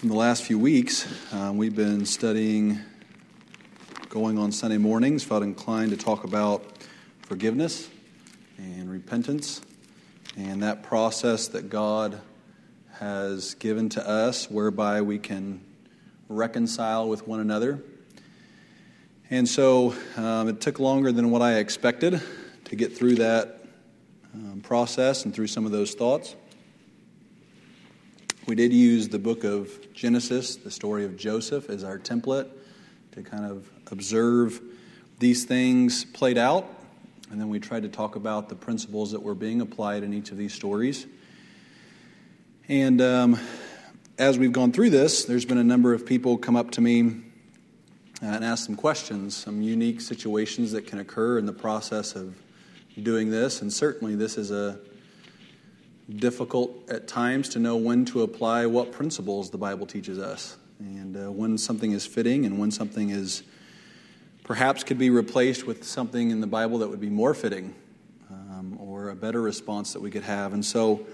In the last few weeks, um, we've been studying, going on Sunday mornings, felt inclined to talk about forgiveness and repentance and that process that God has given to us whereby we can reconcile with one another. And so um, it took longer than what I expected to get through that um, process and through some of those thoughts. We did use the book of Genesis, the story of Joseph, as our template to kind of observe these things played out. And then we tried to talk about the principles that were being applied in each of these stories. And um, as we've gone through this, there's been a number of people come up to me and ask some questions, some unique situations that can occur in the process of doing this. And certainly, this is a difficult at times to know when to apply what principles the Bible teaches us, and uh, when something is fitting and when something is perhaps could be replaced with something in the Bible that would be more fitting um, or a better response that we could have. And so,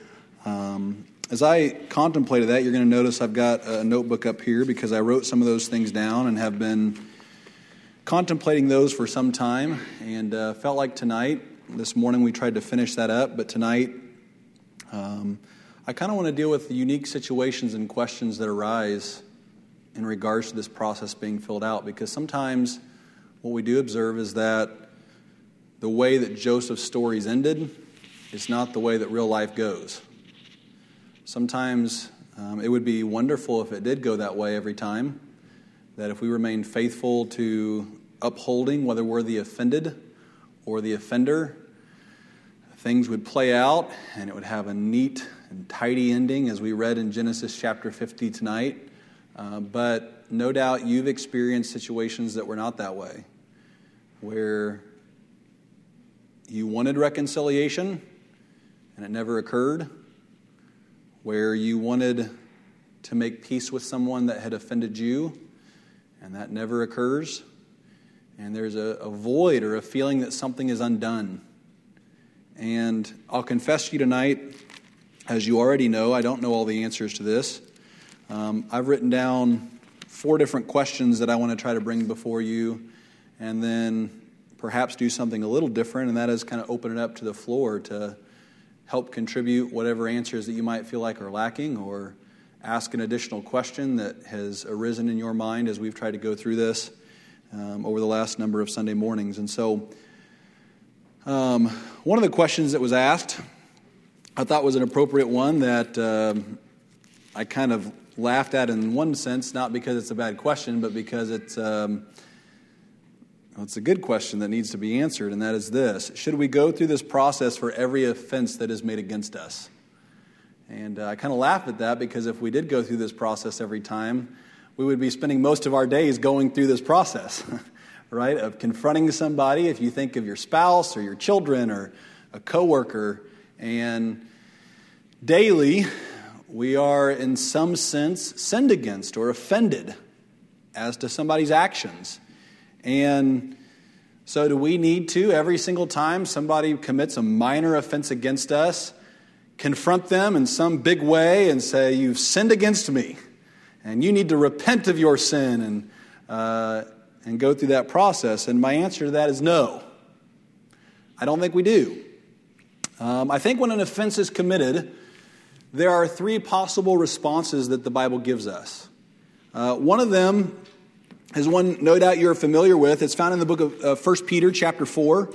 um, as I contemplated that, you're going to notice I've got a notebook up here because I wrote some of those things down and have been contemplating those for some time and uh, felt like tonight, this morning we tried to finish that up, but tonight um, I kind of want to deal with the unique situations and questions that arise in regards to this process being filled out because sometimes what we do observe is that the way that Joseph's stories ended is not the way that real life goes. Sometimes um, it would be wonderful if it did go that way every time, that if we remain faithful to upholding whether we're the offended or the offender, things would play out and it would have a neat and tidy ending, as we read in Genesis chapter 50 tonight. Uh, but no doubt you've experienced situations that were not that way, where you wanted reconciliation and it never occurred, where you wanted to make peace with someone that had offended you and that never occurs, and there's a, a void or a feeling that something is undone and I'll confess to you tonight, as you already know, I don't know all the answers to this. Um, I've written down four different questions that I want to try to bring before you, and then perhaps do something a little different, and that is kind of open it up to the floor to help contribute whatever answers that you might feel like are lacking, or ask an additional question that has arisen in your mind as we've tried to go through this um, over the last number of Sunday mornings. And so, um, one of the questions that was asked, I thought was an appropriate one that uh, I kind of laughed at in one sense, not because it's a bad question, but because it's, um, well, it's a good question that needs to be answered, and that is this Should we go through this process for every offense that is made against us? And uh, I kind of laugh at that because if we did go through this process every time, we would be spending most of our days going through this process. right, of confronting somebody. If you think of your spouse or your children or a coworker, and daily we are, in some sense, sinned against or offended as to somebody's actions. And so, do we need to, every single time somebody commits a minor offense against us, confront them in some big way and say, You've sinned against me, and you need to repent of your sin and uh, and go through that process? And my answer to that is no. I don't think we do. Um, I think when an offense is committed, there are three possible responses that the Bible gives us. Uh, one of them is one no doubt you're familiar with. It's found in the book of uh, 1 Peter, chapter 4.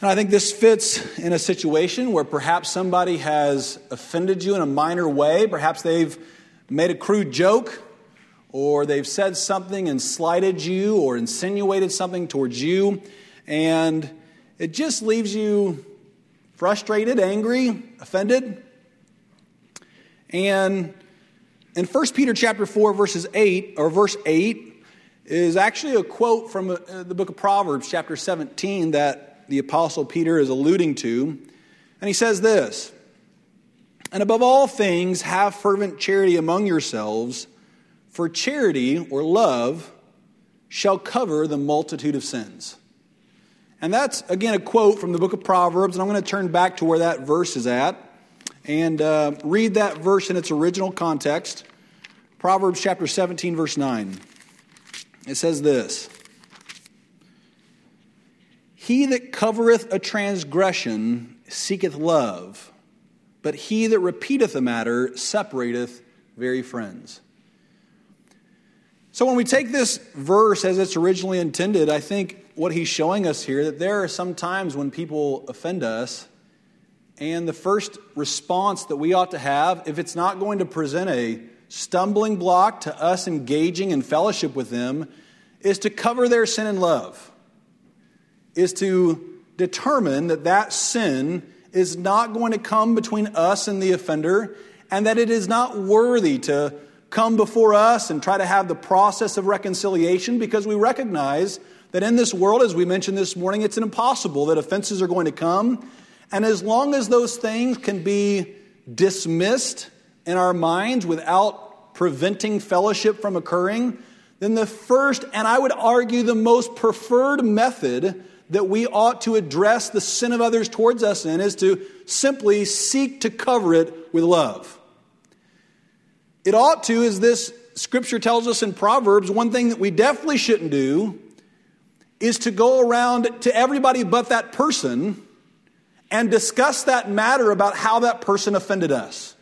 And I think this fits in a situation where perhaps somebody has offended you in a minor way. Perhaps they've made a crude joke or they've said something and slighted you or insinuated something towards you, and it just leaves you frustrated, angry, offended. And in 1 Peter chapter 4 verses 8 or verse 8 is actually a quote from uh, the book of Proverbs chapter 17 that the apostle Peter is alluding to. And he says this, "And above all things have fervent charity among yourselves, for charity or love shall cover the multitude of sins. And that's, again, a quote from the book of Proverbs. And I'm going to turn back to where that verse is at and uh, read that verse in its original context. Proverbs chapter 17, verse 9. It says this He that covereth a transgression seeketh love, but he that repeateth a matter separateth very friends. So when we take this verse as it's originally intended, I think what he's showing us here that there are some times when people offend us and the first response that we ought to have if it's not going to present a stumbling block to us engaging in fellowship with them is to cover their sin in love, is to determine that that sin is not going to come between us and the offender, and that it is not worthy to come before us and try to have the process of reconciliation because we recognize that in this world, as we mentioned this morning, it's impossible that offenses are going to come. And as long as those things can be dismissed in our minds without preventing fellowship from occurring, then the first, and I would argue the most preferred method that we ought to address the sin of others towards us in is to simply seek to cover it with love. It ought to, as this scripture tells us in Proverbs, one thing that we definitely shouldn't do is to go around to everybody but that person and discuss that matter about how that person offended us.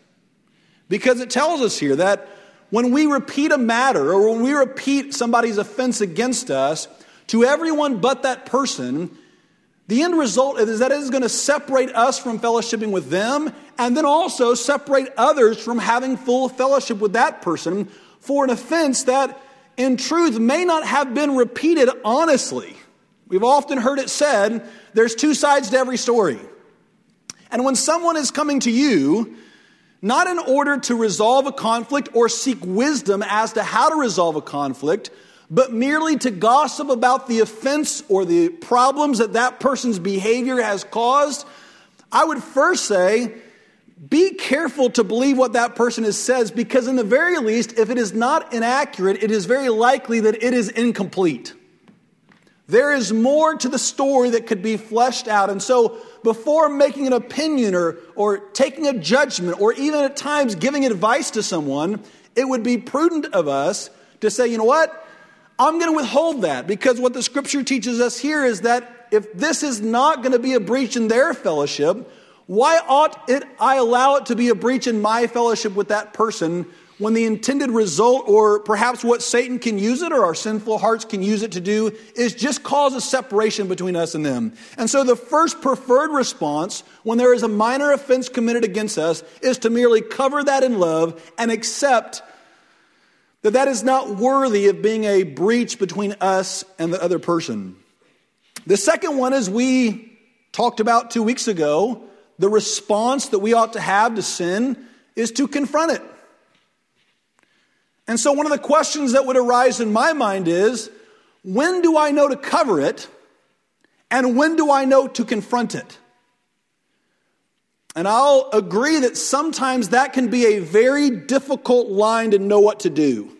Because it tells us here that when we repeat a matter or when we repeat somebody's offense against us to everyone but that person, the end result is that it is going to separate us from fellowshipping with them and then also separate others from having full fellowship with that person for an offense that in truth may not have been repeated honestly. We've often heard it said there's two sides to every story. And when someone is coming to you, not in order to resolve a conflict or seek wisdom as to how to resolve a conflict, but merely to gossip about the offense or the problems that that person's behavior has caused, I would first say, be careful to believe what that person is, says because, in the very least, if it is not inaccurate, it is very likely that it is incomplete. There is more to the story that could be fleshed out. And so, before making an opinion or, or taking a judgment or even at times giving advice to someone, it would be prudent of us to say, you know what? I'm going to withhold that because what the scripture teaches us here is that if this is not going to be a breach in their fellowship, why ought it I allow it to be a breach in my fellowship with that person when the intended result, or perhaps what Satan can use it, or our sinful hearts can use it to do, is just cause a separation between us and them. And so the first preferred response when there is a minor offense committed against us is to merely cover that in love and accept that that is not worthy of being a breach between us and the other person. The second one, is we talked about two weeks ago, the response that we ought to have to sin is to confront it. And so, one of the questions that would arise in my mind is when do I know to cover it? And when do I know to confront it? And I'll agree that sometimes that can be a very difficult line to know what to do.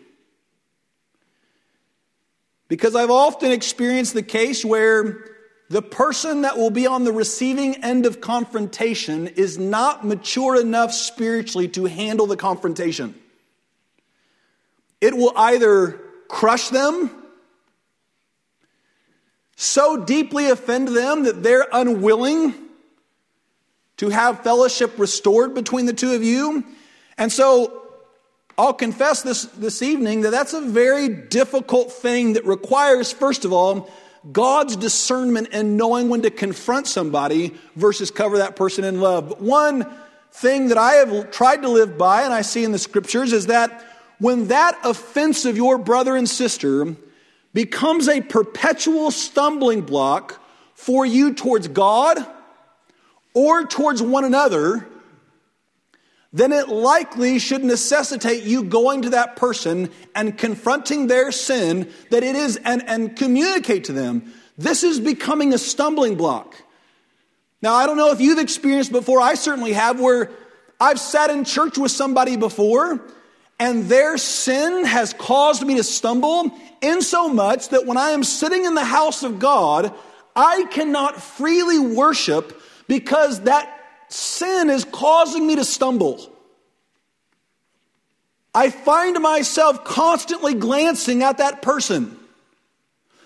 Because I've often experienced the case where the person that will be on the receiving end of confrontation is not mature enough spiritually to handle the confrontation. It will either crush them, so deeply offend them that they're unwilling to have fellowship restored between the two of you. And so I'll confess this, this evening that that's a very difficult thing that requires, first of all, God's discernment and knowing when to confront somebody versus cover that person in love. But one thing that I have tried to live by, and I see in the scriptures, is that when that offense of your brother and sister becomes a perpetual stumbling block for you towards God or towards one another, then it likely should necessitate you going to that person and confronting their sin that it is and, and communicate to them. This is becoming a stumbling block. Now, I don't know if you've experienced before, I certainly have, where I've sat in church with somebody before and their sin has caused me to stumble in so much that when I am sitting in the house of God, I cannot freely worship because that sin is causing me to stumble. I find myself constantly glancing at that person,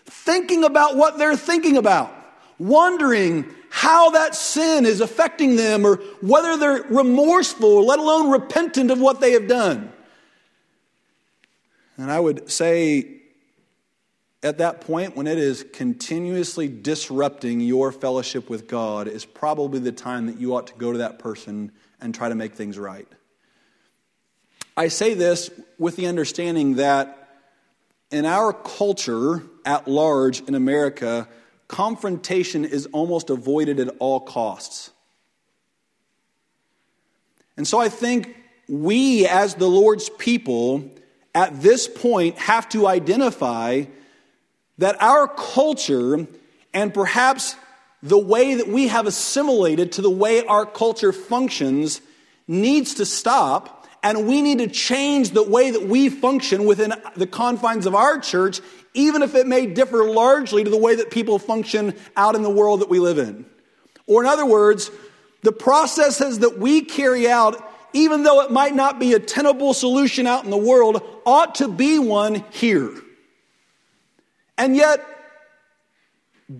thinking about what they're thinking about, wondering how that sin is affecting them or whether they're remorseful, let alone repentant of what they have done. And I would say at that point, when it is continuously disrupting your fellowship with God, is probably the time that you ought to go to that person and try to make things right. I say this with the understanding that in our culture at large in America, confrontation is almost avoided at all costs. And so I think we, as the Lord's people, at this point have to identify that our culture and perhaps the way that we have assimilated to the way our culture functions needs to stop and we need to change the way that we function within the confines of our church, even if it may differ largely to the way that people function out in the world that we live in. Or, in other words, the processes that we carry out, even though it might not be a tenable solution out in the world, ought to be one here. And yet,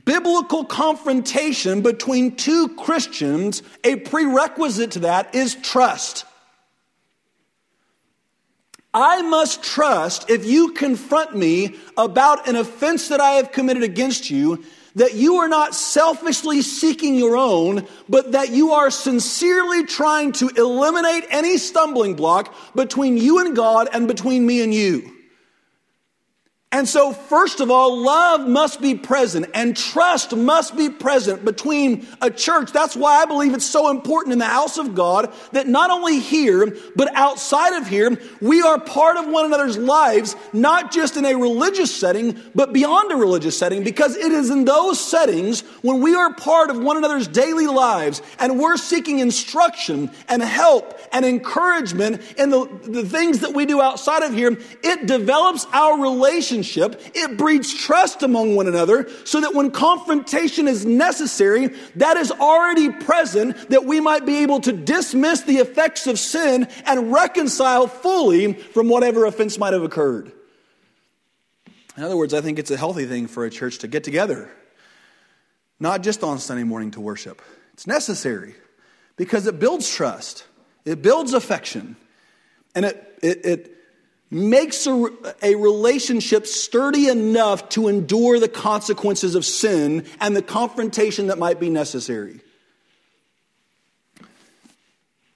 biblical confrontation between two Christians, a prerequisite to that is trust. I must trust if you confront me about an offense that I have committed against you, that you are not selfishly seeking your own, but that you are sincerely trying to eliminate any stumbling block between you and God and between me and you. And so, first of all, love must be present and trust must be present between a church. That's why I believe it's so important in the house of God that not only here, but outside of here, we are part of one another's lives, not just in a religious setting, but beyond a religious setting, because it is in those settings when we are part of one another's daily lives and we're seeking instruction and help and encouragement in the, the things that we do outside of here, it develops our relationship relationship, it breeds trust among one another so that when confrontation is necessary, that is already present that we might be able to dismiss the effects of sin and reconcile fully from whatever offense might have occurred. In other words, I think it's a healthy thing for a church to get together, not just on Sunday morning to worship. It's necessary because it builds trust, it builds affection, and it, it, it makes a, a, relationship sturdy enough to endure the consequences of sin and the confrontation that might be necessary.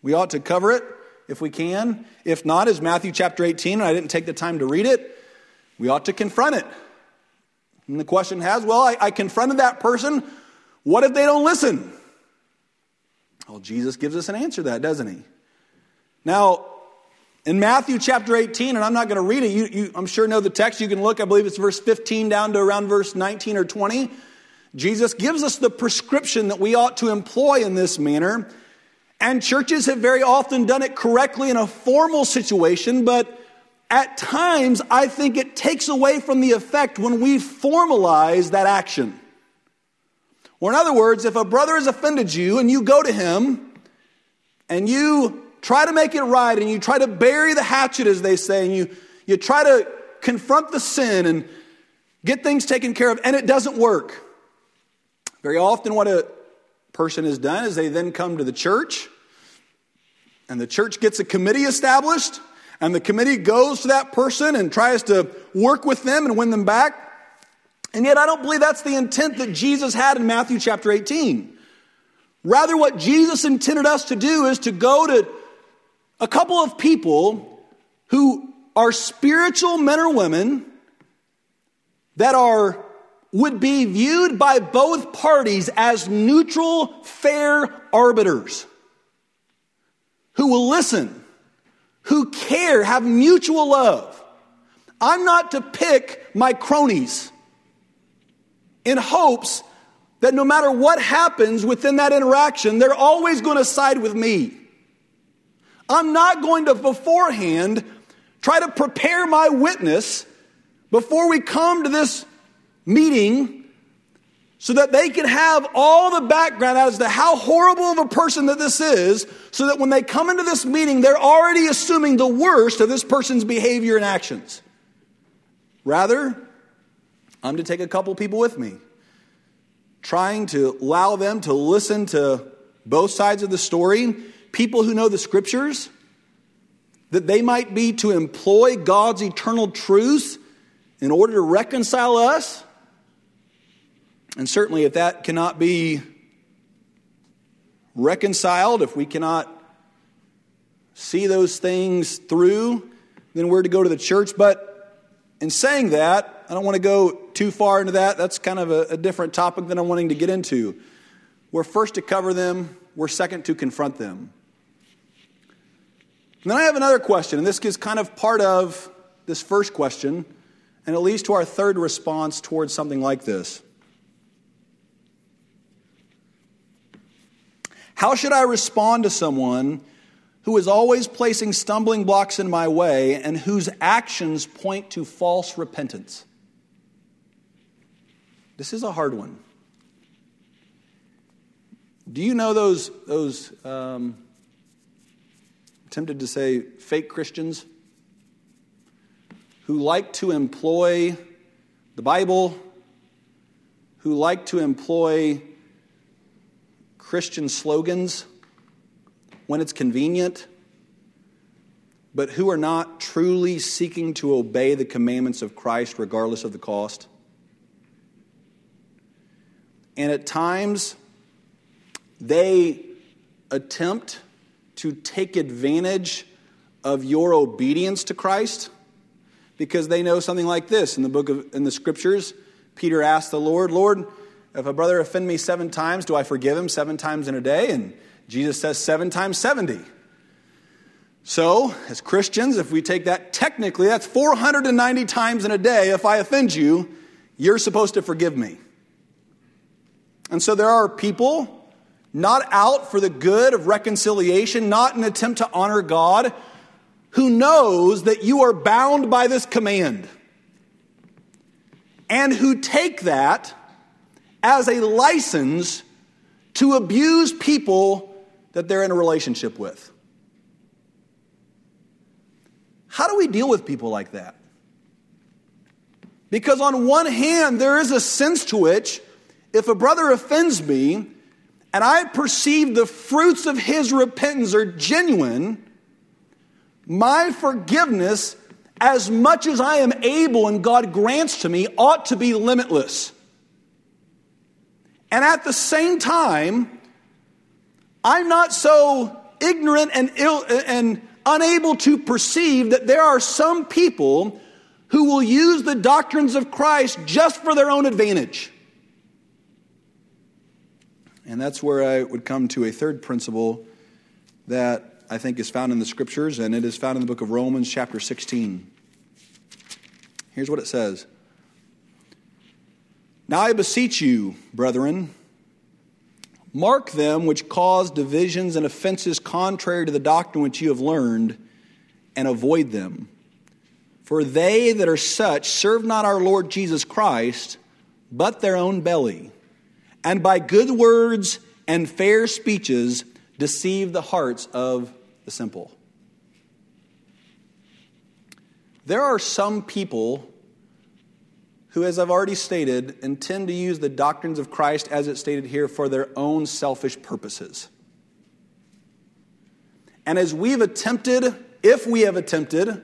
We ought to cover it if we can. If not, as Matthew chapter 18, and I didn't take the time to read it, we ought to confront it. And the question has, well, I, I confronted that person. What if they don't listen? Well, Jesus gives us an answer to that, doesn't he? Now, in Matthew chapter 18, and I'm not going to read it, you, you, I'm sure know the text. You can look, I believe it's verse 15 down to around verse 19 or 20. Jesus gives us the prescription that we ought to employ in this manner. And churches have very often done it correctly in a formal situation, but at times I think it takes away from the effect when we formalize that action. Or, in other words, if a brother has offended you and you go to him and you try to make it right and you try to bury the hatchet, as they say, and you, you try to confront the sin and get things taken care of, and it doesn't work. Very often, what a person has done is they then come to the church, and the church gets a committee established, and the committee goes to that person and tries to work with them and win them back. And yet, I don't believe that's the intent that Jesus had in Matthew chapter 18. Rather, what Jesus intended us to do is to go to a couple of people who are spiritual men or women that are would be viewed by both parties as neutral, fair arbiters who will listen, who care, have mutual love. I'm not to pick my cronies in hopes that no matter what happens within that interaction, they're always going to side with me. I'm not going to beforehand try to prepare my witness before we come to this meeting so that they can have all the background as to how horrible of a person that this is, so that when they come into this meeting, they're already assuming the worst of this person's behavior and actions. Rather, I'm to take a couple people with me, trying to allow them to listen to both sides of the story, people who know the scriptures, that they might be to employ God's eternal truths in order to reconcile us and certainly, if that cannot be reconciled, if we cannot see those things through, then we're to go to the church. But in saying that, I don't want to go too far into that. That's kind of a, a different topic than I'm wanting to get into. We're first to cover them, we're second to confront them. And then I have another question, and this is kind of part of this first question, and it leads to our third response towards something like this. How should I respond to someone who is always placing stumbling blocks in my way and whose actions point to false repentance? This is a hard one. Do you know those, those um, tempted to say fake Christians who like to employ the Bible, who like to employ Christian slogans when it's convenient, but who are not truly seeking to obey the commandments of Christ regardless of the cost. And at times, they attempt to take advantage of your obedience to Christ because they know something like this in the book of in the scriptures Peter asked the Lord, "Lord, if a brother offend me seven times, do I forgive him seven times in a day? And Jesus says seven times 70. So, as Christians, if we take that technically, that's 490 times in a day. If I offend you, you're supposed to forgive me. And so there are people not out for the good of reconciliation, not an attempt to honor God, who knows that you are bound by this command. And who take that as a license to abuse people that they're in a relationship with. How do we deal with people like that? Because, on one hand, there is a sense to which if a brother offends me and I perceive the fruits of his repentance are genuine, my forgiveness, as much as I am able and God grants to me, ought to be limitless. And at the same time, I'm not so ignorant and ill and unable to perceive that there are some people who will use the doctrines of Christ just for their own advantage. And that's where I would come to a third principle that I think is found in the scriptures, and it is found in the book of Romans, chapter 16. Here's what it says now I beseech you, brethren, mark them which cause divisions and offenses contrary to the doctrine which you have learned, and avoid them. For they that are such serve not our Lord Jesus Christ, but their own belly, and by good words and fair speeches deceive the hearts of the simple. There are some people who, as I've already stated, intend to use the doctrines of Christ, as it's stated here, for their own selfish purposes. And as we've attempted, if we have attempted,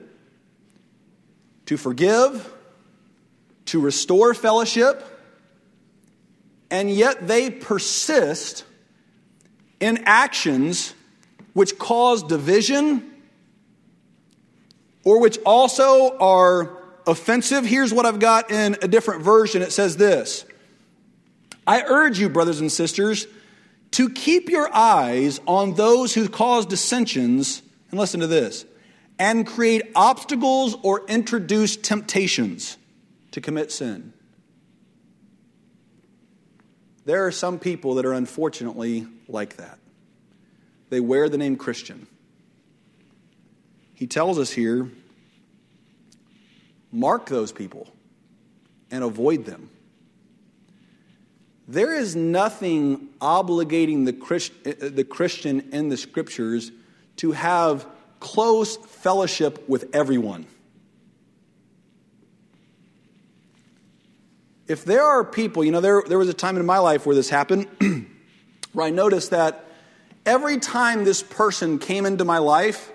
to forgive, to restore fellowship, and yet they persist in actions which cause division or which also are offensive. Here's what I've got in a different version it says this I urge you, brothers and sisters, to keep your eyes on those who cause dissensions, and listen to this, and create obstacles or introduce temptations to commit sin. There are some people that are unfortunately like that. They wear the name Christian. He tells us here Mark those people and avoid them. there is nothing obligating the, Christ, uh, the Christian in the scriptures to have close fellowship with everyone. If there are people, you know, there, there was a time in my life where this happened, where I noticed that every time this person came into my life,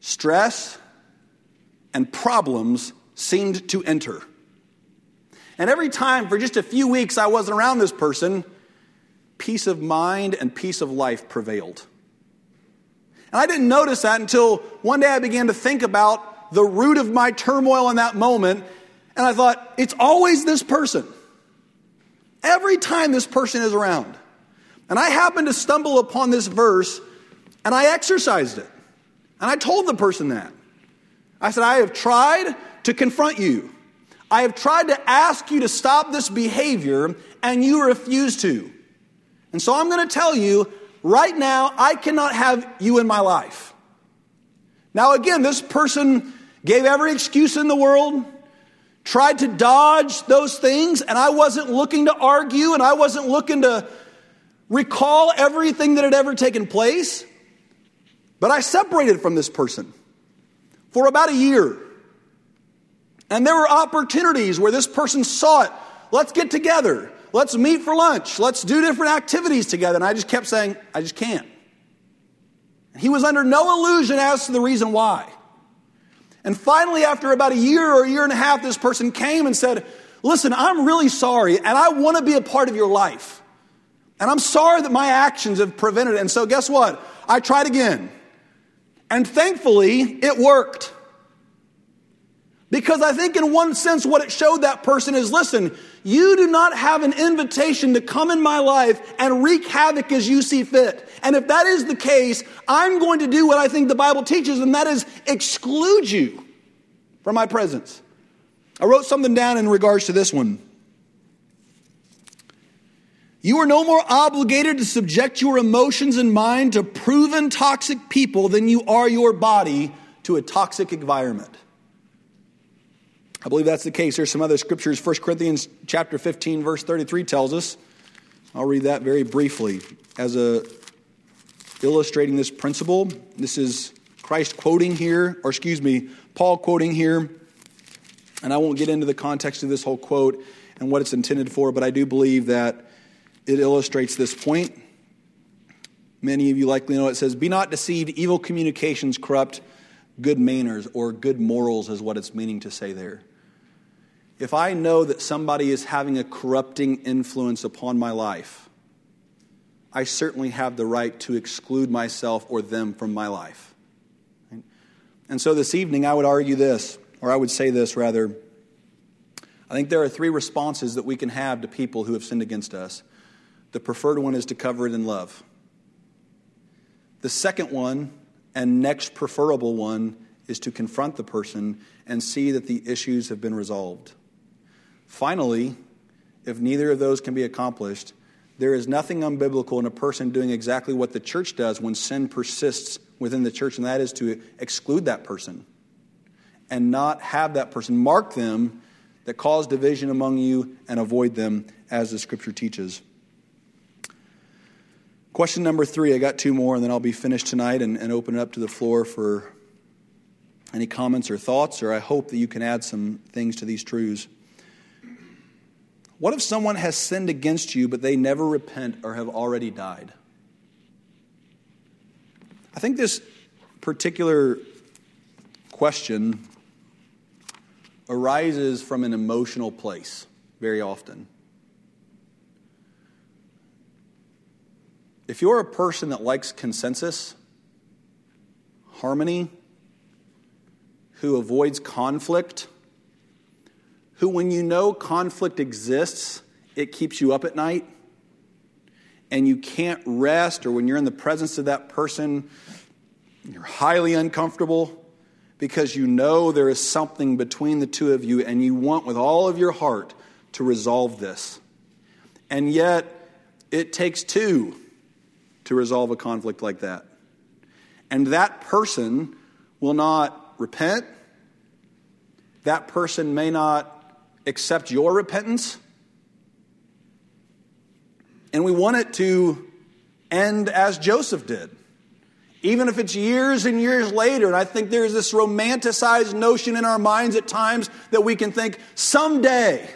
stress and problems seemed to enter. And every time, for just a few weeks, I wasn't around this person, peace of mind and peace of life prevailed. And I didn't notice that until one day I began to think about the root of my turmoil in that moment. And I thought, it's always this person. Every time this person is around. And I happened to stumble upon this verse and I exercised it. And I told the person that. I said, I have tried to confront you. I have tried to ask you to stop this behavior, and you refuse to. And so I'm going to tell you right now, I cannot have you in my life. Now, again, this person gave every excuse in the world, tried to dodge those things, and I wasn't looking to argue and I wasn't looking to recall everything that had ever taken place. But I separated from this person for about a year. And there were opportunities where this person saw it. Let's get together. Let's meet for lunch. Let's do different activities together. And I just kept saying, I just can't. He was under no illusion as to the reason why. And finally, after about a year or a year and a half, this person came and said, Listen, I'm really sorry, and I want to be a part of your life. And I'm sorry that my actions have prevented it. And so, guess what? I tried again. And thankfully, it worked. Because I think, in one sense, what it showed that person is listen, you do not have an invitation to come in my life and wreak havoc as you see fit. And if that is the case, I'm going to do what I think the Bible teaches, and that is exclude you from my presence. I wrote something down in regards to this one. You are no more obligated to subject your emotions and mind to proven toxic people than you are your body to a toxic environment. I believe that's the case. There's some other scriptures. 1 Corinthians chapter 15 verse 33 tells us. I'll read that very briefly as a illustrating this principle. This is Christ quoting here, or excuse me, Paul quoting here. And I won't get into the context of this whole quote and what it's intended for, but I do believe that it illustrates this point. Many of you likely know it says, Be not deceived, evil communications corrupt good manners or good morals, is what it's meaning to say there. If I know that somebody is having a corrupting influence upon my life, I certainly have the right to exclude myself or them from my life. And so this evening, I would argue this, or I would say this rather. I think there are three responses that we can have to people who have sinned against us. The preferred one is to cover it in love. The second one, and next preferable one, is to confront the person and see that the issues have been resolved. Finally, if neither of those can be accomplished, there is nothing unbiblical in a person doing exactly what the church does when sin persists within the church, and that is to exclude that person and not have that person mark them that cause division among you and avoid them as the scripture teaches. Question number three, I got two more, and then I'll be finished tonight and, and open it up to the floor for any comments or thoughts, or I hope that you can add some things to these truths. What if someone has sinned against you, but they never repent or have already died? I think this particular question arises from an emotional place very often. If you're a person that likes consensus, harmony, who avoids conflict, who, when you know conflict exists, it keeps you up at night, and you can't rest, or when you're in the presence of that person, you're highly uncomfortable because you know there is something between the two of you, and you want with all of your heart to resolve this. And yet, it takes two to resolve a conflict like that. And that person will not repent. That person may not accept your repentance. And we want it to end as Joseph did. Even if it's years and years later, and I think there's this romanticized notion in our minds at times that we can think someday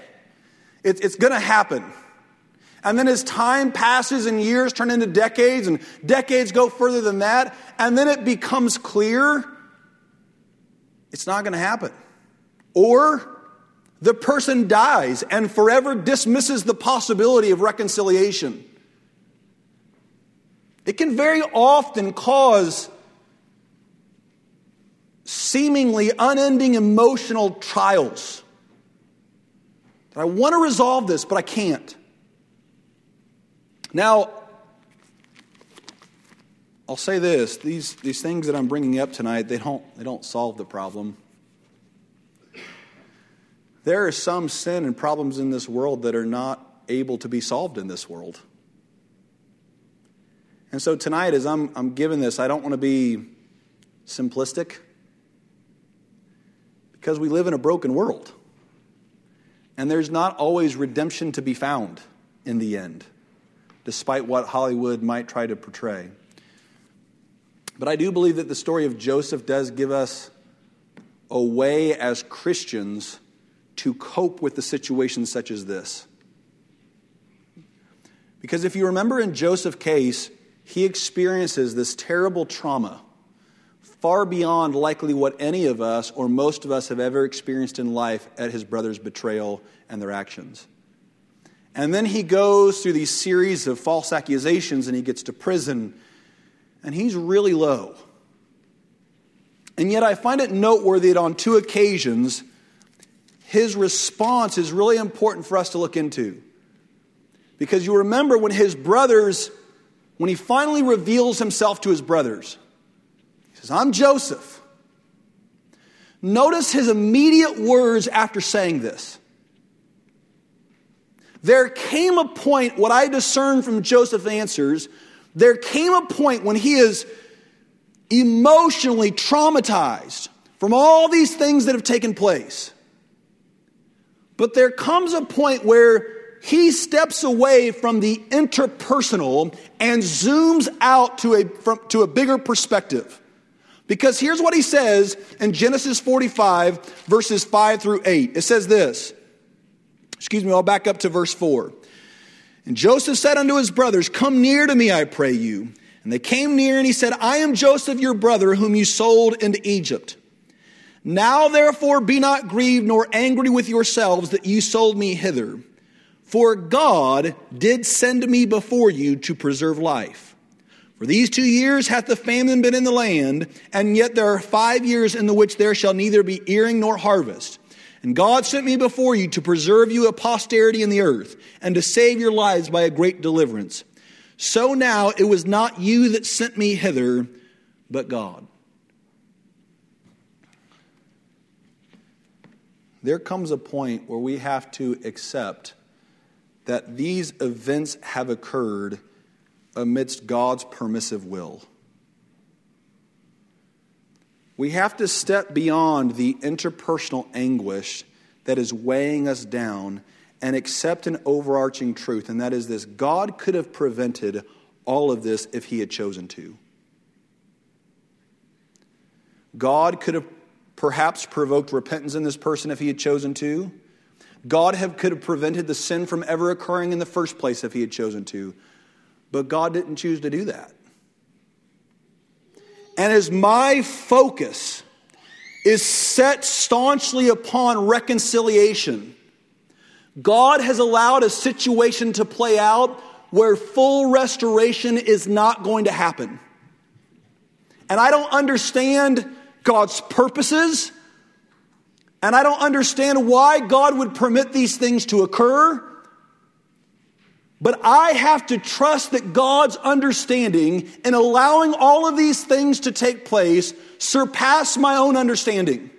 it's going to happen. And then as time passes and years turn into decades, and decades go further than that, and then it becomes clear it's not going to happen. Or the person dies and forever dismisses the possibility of reconciliation. It can very often cause seemingly unending emotional trials. I want to resolve this, but I can't. Now, I'll say this these, these things that I'm bringing up tonight, they don't, they don't solve the problem. There are some sin and problems in this world that are not able to be solved in this world. And so tonight, as I'm, I'm this, I don't want to be simplistic because we live in a broken world. And there's not always redemption to be found in the end, despite what Hollywood might try to portray. But I do believe that the story of Joseph does give us a way as Christians to cope with the situation such as this. Because if you remember in Joseph's case, he experiences this terrible trauma far beyond likely what any of us or most of us have ever experienced in life at his brother's betrayal and their actions. And then he goes through these series of false accusations and he gets to prison, and he's really low. And yet, I find it noteworthy that on two occasions, his response is really important for us to look into. Because you remember when his brothers, when he finally reveals himself to his brothers, he says, I'm Joseph. Notice his immediate words after saying this. There came a point, what I discern from Joseph's answers, there came a point when he is emotionally traumatized from all these things that have taken place. But there comes a point where he steps away from the interpersonal and zooms out to a, from, to a bigger perspective. Because here's what he says in Genesis 45, verses 5 through 8. It says this. Excuse me, I'll back up to verse 4. And Joseph said unto his brothers, Come near to me, I pray you. And they came near, and he said, I am Joseph, your brother, whom you sold into Egypt. Now therefore be not grieved nor angry with yourselves that you sold me hither. For God did send me before you to preserve life. For these two years hath the famine been in the land, and yet there are five years in the which there shall neither be earing nor harvest. And God sent me before you to preserve you a posterity in the earth, and to save your lives by a great deliverance. So now it was not you that sent me hither, but God. There comes a point where we have to accept that these events have occurred amidst God's permissive will. We have to step beyond the interpersonal anguish that is weighing us down and accept an overarching truth, and that is this God could have prevented all of this if He had chosen to. God could have perhaps provoked repentance in this person if he had chosen to. God have, could have prevented the sin from ever occurring in the first place if he had chosen to. But God didn't choose to do that. And as my focus is set staunchly upon reconciliation, God has allowed a situation to play out where full restoration is not going to happen. And I don't understand God's purposes. And I don't understand why God would permit these things to occur. But I have to trust that God's understanding in allowing all of these things to take place surpass my own understanding.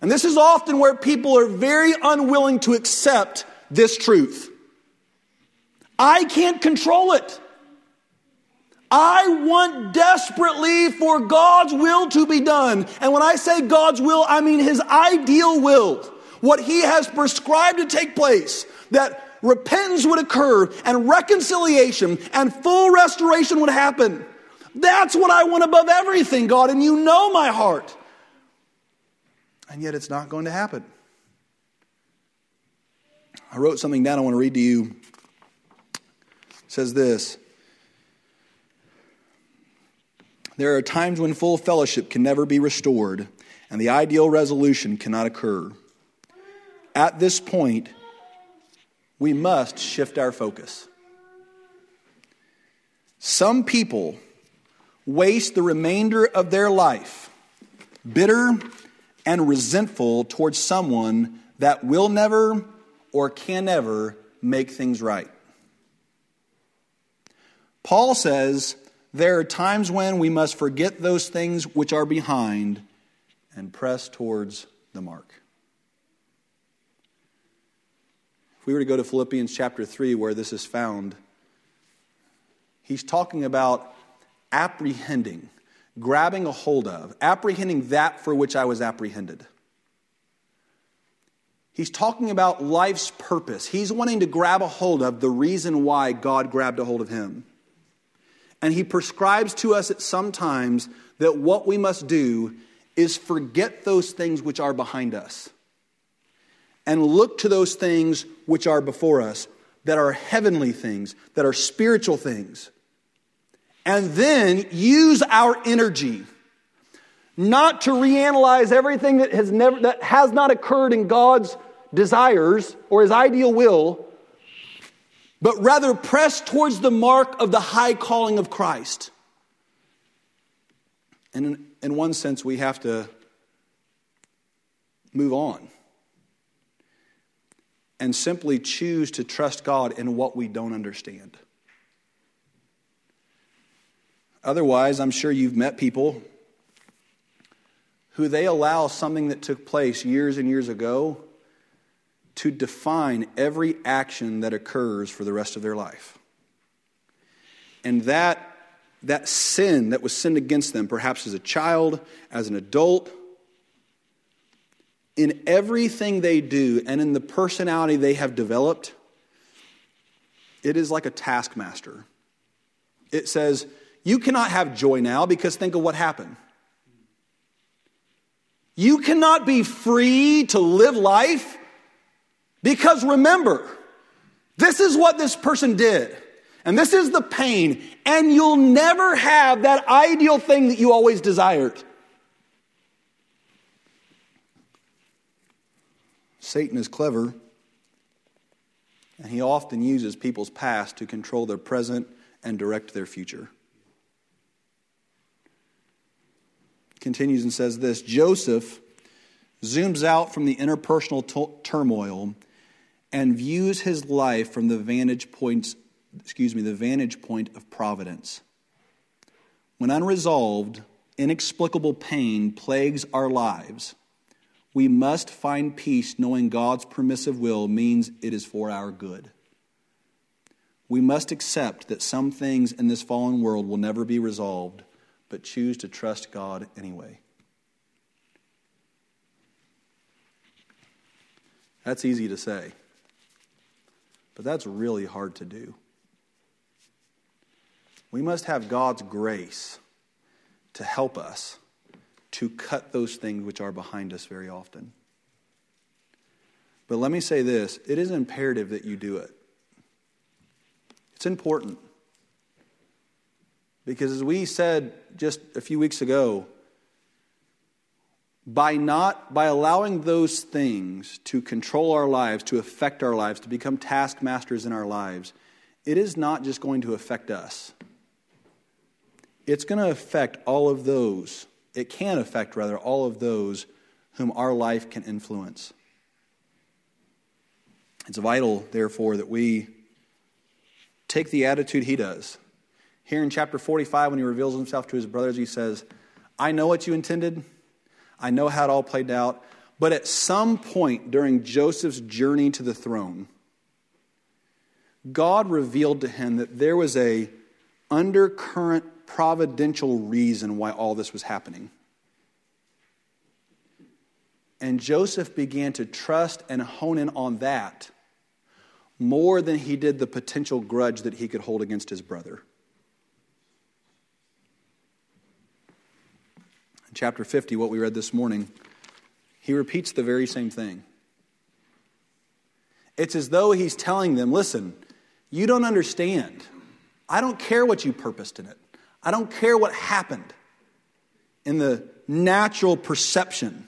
And this is often where people are very unwilling to accept this truth. I can't control it. I want desperately for God's will to be done. And when I say God's will, I mean His ideal will. What He has prescribed to take place. That repentance would occur and reconciliation and full restoration would happen. That's what I want above everything, God, and you know my heart. And yet it's not going to happen. I wrote something down I want to read to you. It says this There are times when full fellowship can never be restored and the ideal resolution cannot occur. At this point, we must shift our focus. Some people waste the remainder of their life bitter and resentful towards someone that will never or can never make things right. Paul says there are times when we must forget those things which are behind and press towards the mark. If we were to go to Philippians chapter 3, where this is found, he's talking about apprehending, grabbing a hold of, apprehending that for which I was apprehended. He's talking about life's purpose. He's wanting to grab a hold of the reason why God grabbed a hold of him. And he prescribes to us at some times that what we must do is forget those things which are behind us and look to those things which are before us that are heavenly things, that are spiritual things. And then use our energy not to reanalyze everything that has never that has not occurred in God's desires or his ideal will but rather press towards the mark of the high calling of Christ. And in, in one sense, we have to move on and simply choose to trust God in what we don't understand. Otherwise, I'm sure you've met people who they allow something that took place years and years ago to define every action that occurs for the rest of their life. And that, that sin that was sinned against them, perhaps as a child, as an adult, in everything they do and in the personality they have developed, it is like a taskmaster. It says, You cannot have joy now because think of what happened. You cannot be free to live life because remember, this is what this person did. And this is the pain. And you'll never have that ideal thing that you always desired. Satan is clever, and he often uses people's past to control their present and direct their future. Continues and says this Joseph zooms out from the interpersonal t- turmoil and views his life from the vantage point, excuse me, the vantage point of providence. When unresolved, inexplicable pain plagues our lives, we must find peace knowing God's permissive will means it is for our good. We must accept that some things in this fallen world will never be resolved, but choose to trust God anyway. That's easy to say. But that's really hard to do. We must have God's grace to help us to cut those things which are behind us very often. But let me say this it is imperative that you do it. It's important. Because as we said just a few weeks ago, by not by allowing those things to control our lives to affect our lives to become taskmasters in our lives it is not just going to affect us. It's going to affect all of those it can affect rather all of those whom our life can influence. It's vital therefore that we take the attitude he does. Here in chapter 45 when he reveals himself to his brothers he says i know what you intended I know how it all played out. But at some point during Joseph's journey to the throne, God revealed to him that there was a undercurrent providential reason why all this was happening. And Joseph began to trust and hone in on that more than he did the potential grudge that he could hold against his brother. In chapter 50, what we read this morning, he repeats the very same thing. It's as though he's telling them, listen, you don't understand. I don't care what you purposed in it. I don't care what happened in the natural perception.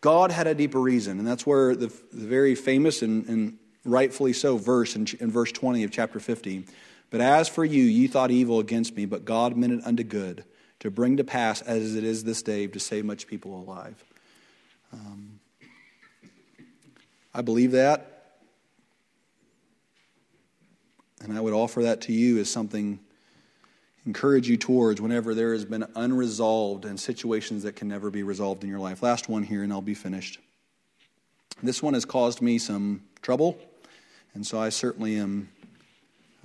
God had a deeper reason, and that's where the, the very famous and, and, rightfully so verse in, in verse 20 of chapter 50 But as for you, you thought evil against me, but God meant it unto good, to bring to pass as it is this day, to save much people alive. Um, I believe that. And I would offer that to you as something encourage you towards whenever there has been unresolved and situations that can never be resolved in your life. Last one here, and I'll be finished. This one has caused me some trouble, and so I certainly am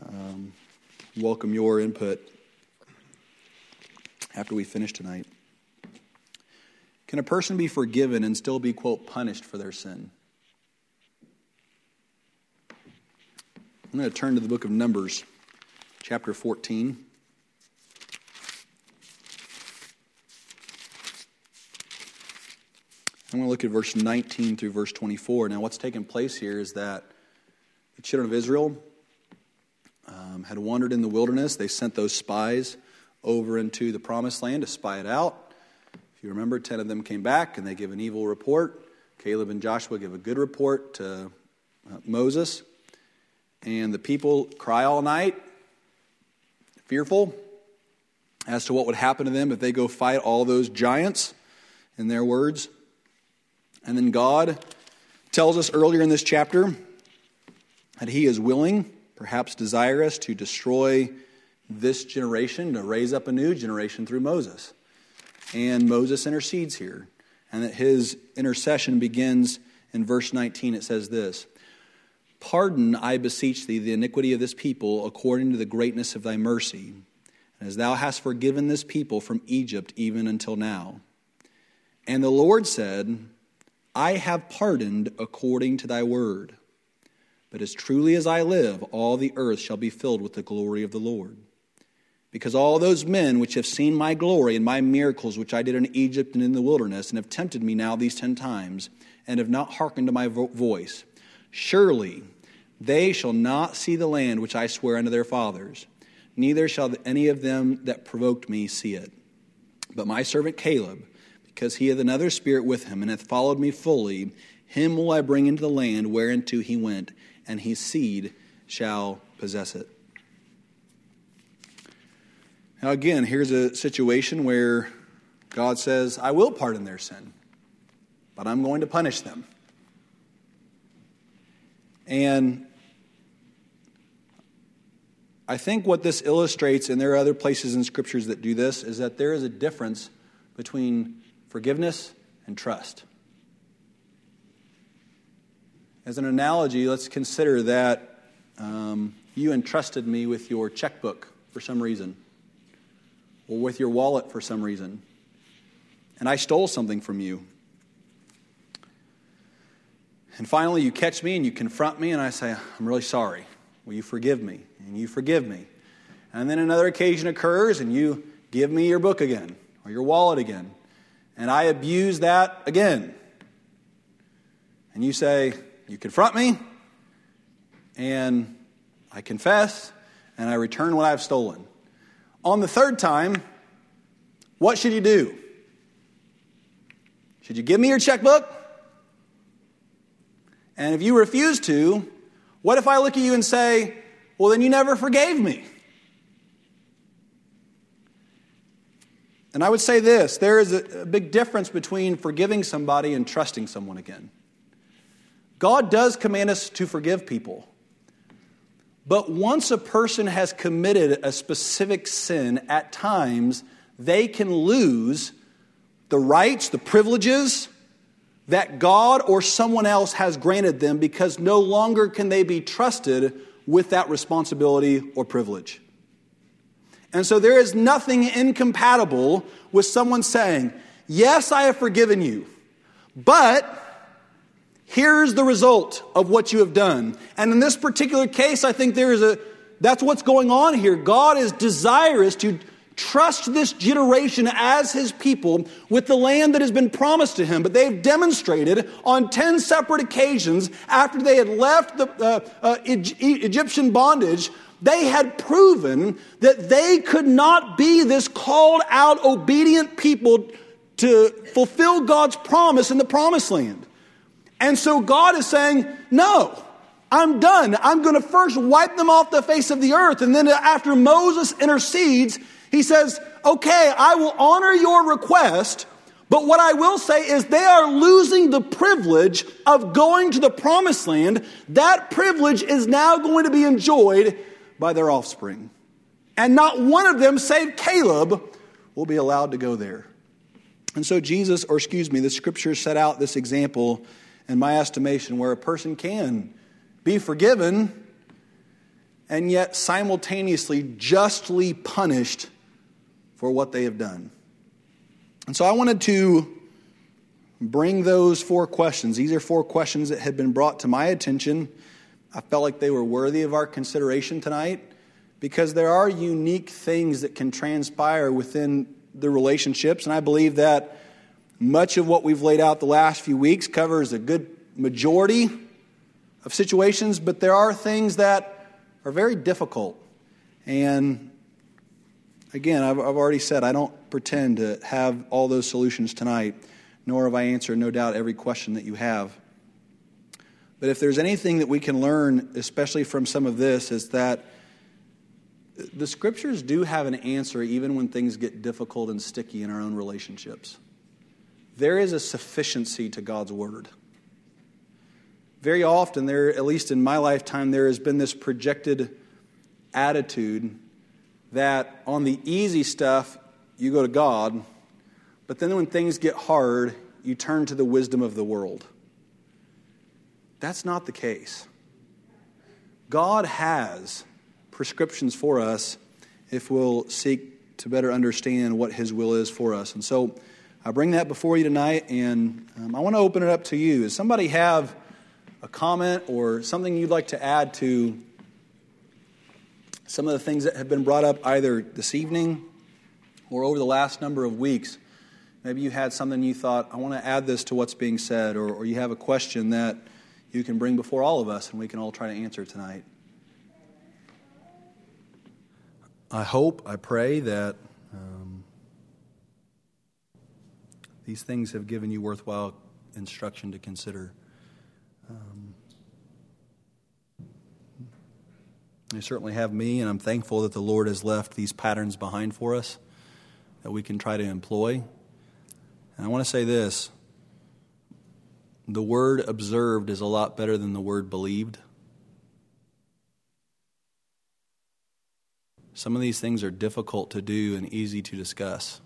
um, welcome your input after we finish tonight. Can a person be forgiven and still be, quote, punished for their sin? I'm going to turn to the book of Numbers, chapter 14. I'm going to look at verse 19 through verse 24. Now, what's taken place here is that the children of Israel um, had wandered in the wilderness. They sent those spies over into the promised land to spy it out. If you remember, 10 of them came back and they give an evil report. Caleb and Joshua give a good report to uh, Moses. And the people cry all night, fearful as to what would happen to them if they go fight all those giants, in their words. And then God tells us earlier in this chapter that He is willing, perhaps desirous, to destroy this generation, to raise up a new generation through Moses. And Moses intercedes here. And that his intercession begins in verse 19. It says this Pardon, I beseech thee, the iniquity of this people according to the greatness of thy mercy, as thou hast forgiven this people from Egypt even until now. And the Lord said, I have pardoned according to thy word. But as truly as I live, all the earth shall be filled with the glory of the Lord. Because all those men which have seen my glory and my miracles which I did in Egypt and in the wilderness, and have tempted me now these ten times, and have not hearkened to my vo- voice, surely they shall not see the land which I swear unto their fathers, neither shall any of them that provoked me see it. But my servant Caleb, because he hath another spirit with him, and hath followed me fully, him will I bring into the land whereinto he went, and his seed shall possess it. Now, again, here's a situation where God says, I will pardon their sin, but I'm going to punish them. And I think what this illustrates, and there are other places in scriptures that do this, is that there is a difference between forgiveness and trust. As an analogy, let's consider that um, you entrusted me with your checkbook for some reason, or with your wallet for some reason, and I stole something from you. And finally, you catch me and you confront me, and I say, I'm really sorry. Will you forgive me? And you forgive me. And then another occasion occurs, and you give me your book again or your wallet again. And I abuse that again. And you say, You confront me, and I confess, and I return what I've stolen. On the third time, what should you do? Should you give me your checkbook? And if you refuse to, what if I look at you and say, Well, then you never forgave me? And I would say this there is a, big difference between forgiving somebody and trusting someone again. God does command us to forgive people. But once a person has committed a specific sin, at times they can lose the rights, the privileges, that God or someone else has granted them because no longer can they be trusted with that responsibility or privilege. And so there is nothing incompatible with someone saying, Yes, I have forgiven you, but Here's the result of what you have done. And in this particular case, I think there is a that's what's going on here. God is desirous to trust this generation as his people with the land that has been promised to him. But they've demonstrated on 10 separate occasions after they had left the uh, uh, Egyptian bondage, they had proven that they could not be this called out, obedient people to fulfill God's promise in the promised land. And so God is saying, No, I'm done. I'm going to first wipe them off the face of the earth. And then after Moses intercedes, he says, Okay, I will honor your request. But what I will say is they are losing the privilege of going to the promised land. That privilege is now going to be enjoyed by their offspring. And not one of them, save Caleb, will be allowed to go there. And so, Jesus, or excuse me, the scriptures set out this example, in my estimation, where a person can be forgiven and yet simultaneously justly punished for what they have done. And so I wanted to bring those four questions. These are four questions that had been brought to my attention. I felt like they were worthy of our consideration tonight because there are unique things that can transpire within the relationships. And I believe that much of what we've laid out the last few weeks covers a good majority of situations, but there are things that are very difficult. And again, I've, I've already said I don't pretend to have all those solutions tonight, nor have I answered, no doubt, every question that you have. But if there's anything that we can learn, especially from some of this, is that the scriptures do have an answer even when things get difficult and sticky in our own relationships. There is a sufficiency to God's word. Very often, there, at least in my lifetime, there has been this projected attitude that on the easy stuff, you go to God, but then when things get hard, you turn to the wisdom of the world. That's not the case. God has prescriptions for us if we'll seek to better understand what His will is for us. And so I bring that before you tonight, and um, I want to open it up to you. Does somebody have a comment or something you'd like to add to some of the things that have been brought up either this evening or over the last number of weeks. Maybe you had something you thought, I want to add this to what's being said, or, or you have a question that you can bring before all of us and we can all try to answer tonight. I hope, I pray that um, these things have given you worthwhile instruction to consider. Um, they certainly have me, and I'm thankful that the Lord has left these patterns behind for us that we can try to employ. And I want to say this the word observed is a lot better than the word believed. Some of these things are difficult to do and easy to discuss.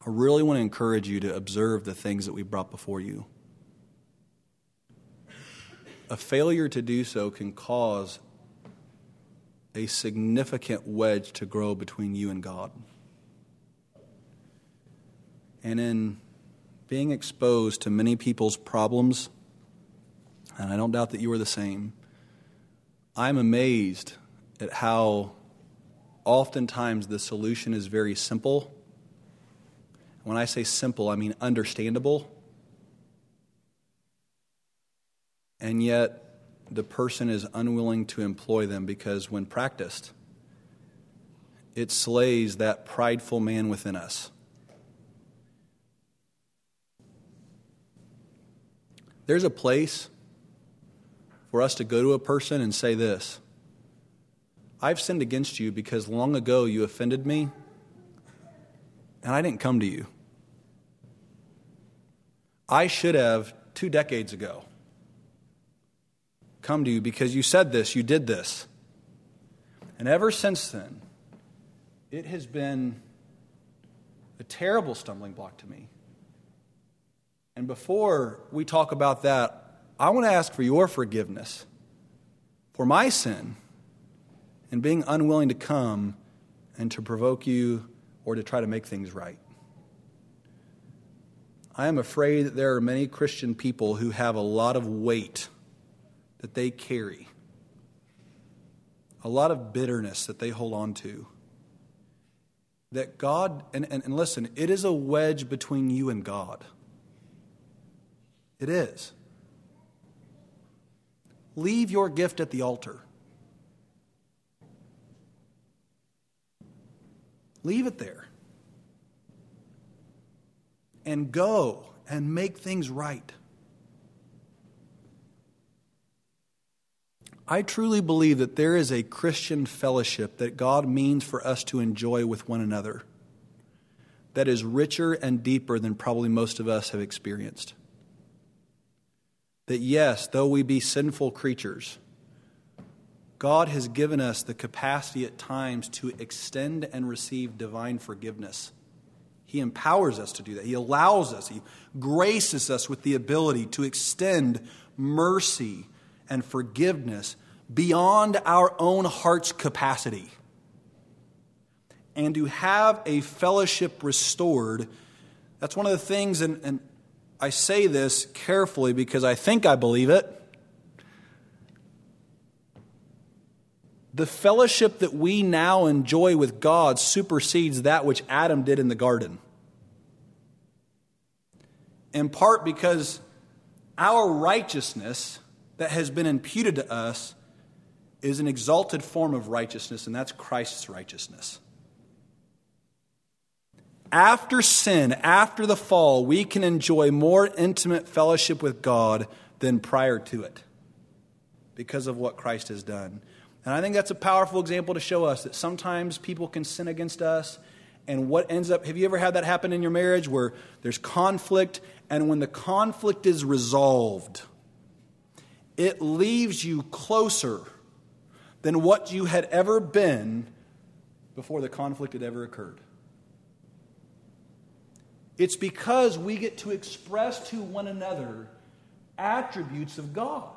I really want to encourage you to observe the things that we brought before you. A failure to do so can cause a significant wedge to grow between you and God. And in being exposed to many people's problems, and I don't doubt that you are the same, I'm amazed at how oftentimes the solution is very simple. When I say simple, I mean understandable. And yet, the person is unwilling to employ them because when practiced, it slays that prideful man within us. There's a place for us to go to a person and say this I've sinned against you because long ago you offended me, and I didn't come to you. I should have two decades ago come to you because you said this, you did this. And ever since then, it has been a terrible stumbling block to me. And before we talk about that, I want to ask for your forgiveness for my sin and being unwilling to come and to provoke you or to try to make things right. I am afraid that there are many Christian people who have a lot of weight that they carry, a lot of bitterness that they hold on to. That God, and, and, and listen, it is a wedge between you and God. It is. Leave your gift at the altar. Leave it there. And go and make things right. I truly believe that there is a Christian fellowship that God means for us to enjoy with one another that is richer and deeper than probably most of us have experienced. That yes, though we be sinful creatures, God has given us the capacity at times to extend and receive divine forgiveness. He empowers us to do that. He allows us, He graces us with the ability to extend mercy and forgiveness beyond our own heart's capacity. And to have a fellowship restored, that's one of the things, and, and I say this carefully because I think I believe it. The fellowship that we now enjoy with God supersedes that which Adam did in the garden. In part because our righteousness that has been imputed to us is an exalted form of righteousness, and that's Christ's righteousness. After sin, after the fall, we can enjoy more intimate fellowship with God than prior to it because of what Christ has done. And I think that's a powerful example to show us that sometimes people can sin against us. And what ends up, have you ever had that happen in your marriage where there's conflict, and when the conflict is resolved, it leaves you closer than what you had ever been before the conflict had ever occurred. It's because we get to express to one another attributes of God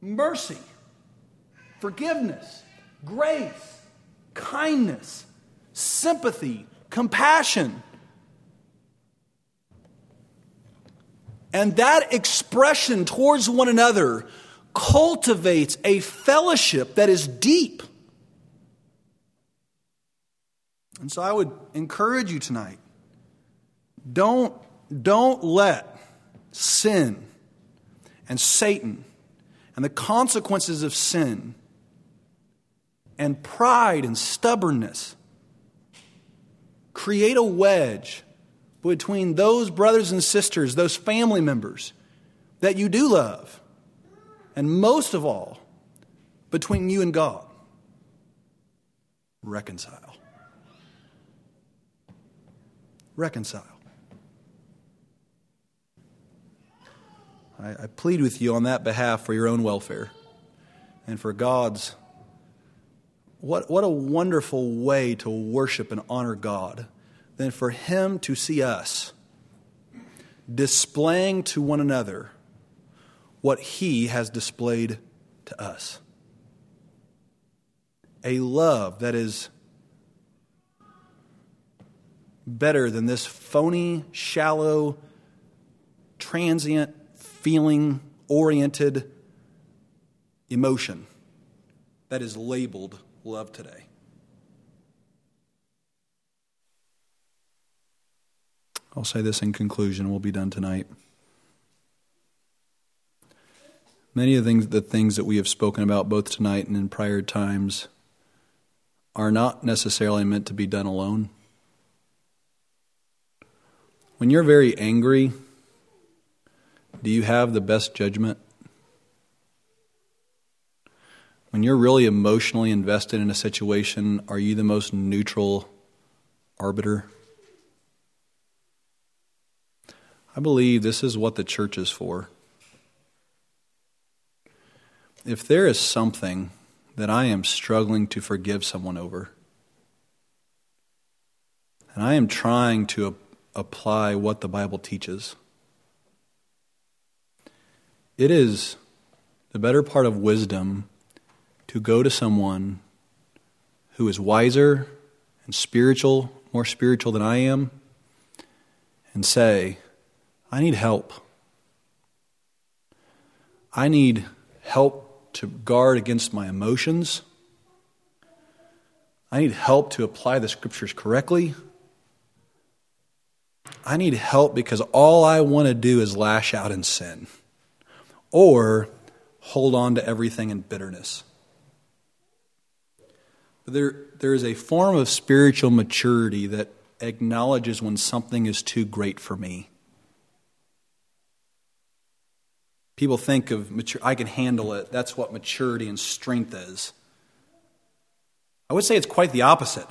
mercy, forgiveness, grace, kindness, sympathy, compassion. And that expression towards one another cultivates a fellowship that is deep. And so I would encourage you tonight don't, don't let sin and Satan and the consequences of sin and pride and stubbornness create a wedge between those brothers and sisters, those family members that you do love and most of all, between you and God. Reconcile. Reconcile. I, I, plead with you on that behalf for your own welfare and for God's. What, what a wonderful way to worship and honor God than for Him to see us displaying to one another what He has displayed to us. A love that is better than this phony, shallow, transient, feeling oriented emotion that is labeled love today. I'll say this in conclusion, we'll be done tonight. Many of the things, the things that we have spoken about both tonight and in prior times are not necessarily meant to be done alone. When you're very angry, do you have the best judgment? When you're really emotionally invested in a situation, are you the most neutral arbiter? I believe this is what the church is for if there is something that I am struggling to forgive someone over, and I am trying to apply what the Bible teaches, it is the better part of wisdom to go to someone who is wiser and spiritual, more spiritual than I am, and say, I need help. I need help to guard against my emotions. I need help to apply the scriptures correctly. I need help because all I want to do is lash out in sin or hold on to everything in bitterness. There, there is a form of spiritual maturity that acknowledges when something is too great for me. People think of mature, I can handle it. That's what maturity and strength is. I would say it's quite the opposite.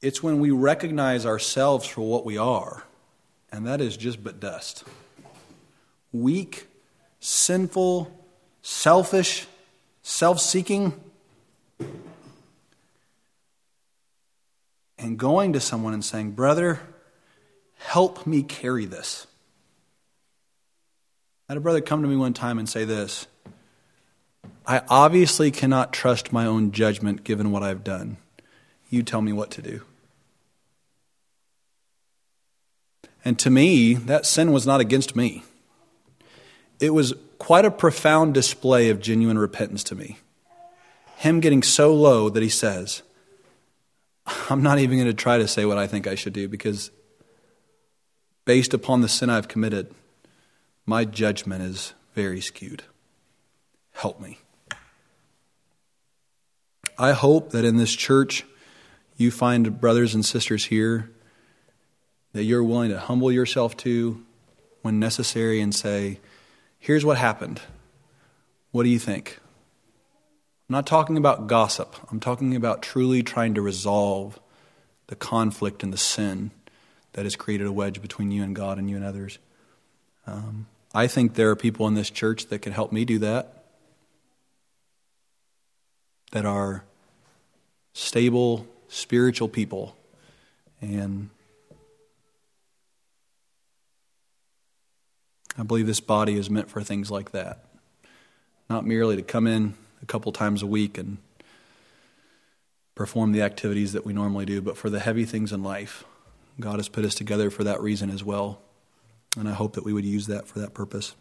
It's when we recognize ourselves for what we are, and that is just but dust. Weak, sinful, selfish, self seeking. And going to someone and saying, Brother, help me carry this. I had a brother come to me one time and say this I obviously cannot trust my own judgment given what I've done. You tell me what to do. And to me, that sin was not against me. It was quite a profound display of genuine repentance to me. Him getting so low that he says, I'm not even going to try to say what I think I should do because, based upon the sin I've committed, my judgment is very skewed. Help me. I hope that in this church you find brothers and sisters here that you're willing to humble yourself to when necessary and say, Here's what happened. What do you think? I'm not talking about gossip. I'm talking about truly trying to resolve the conflict and the sin that has created a wedge between you and God and you and others. Um, I think there are people in this church that can help me do that, that are stable, spiritual people. And I believe this body is meant for things like that. Not merely to come in a couple times a week and perform the activities that we normally do, but for the heavy things in life. God has put us together for that reason as well. And I hope that we would use that for that purpose.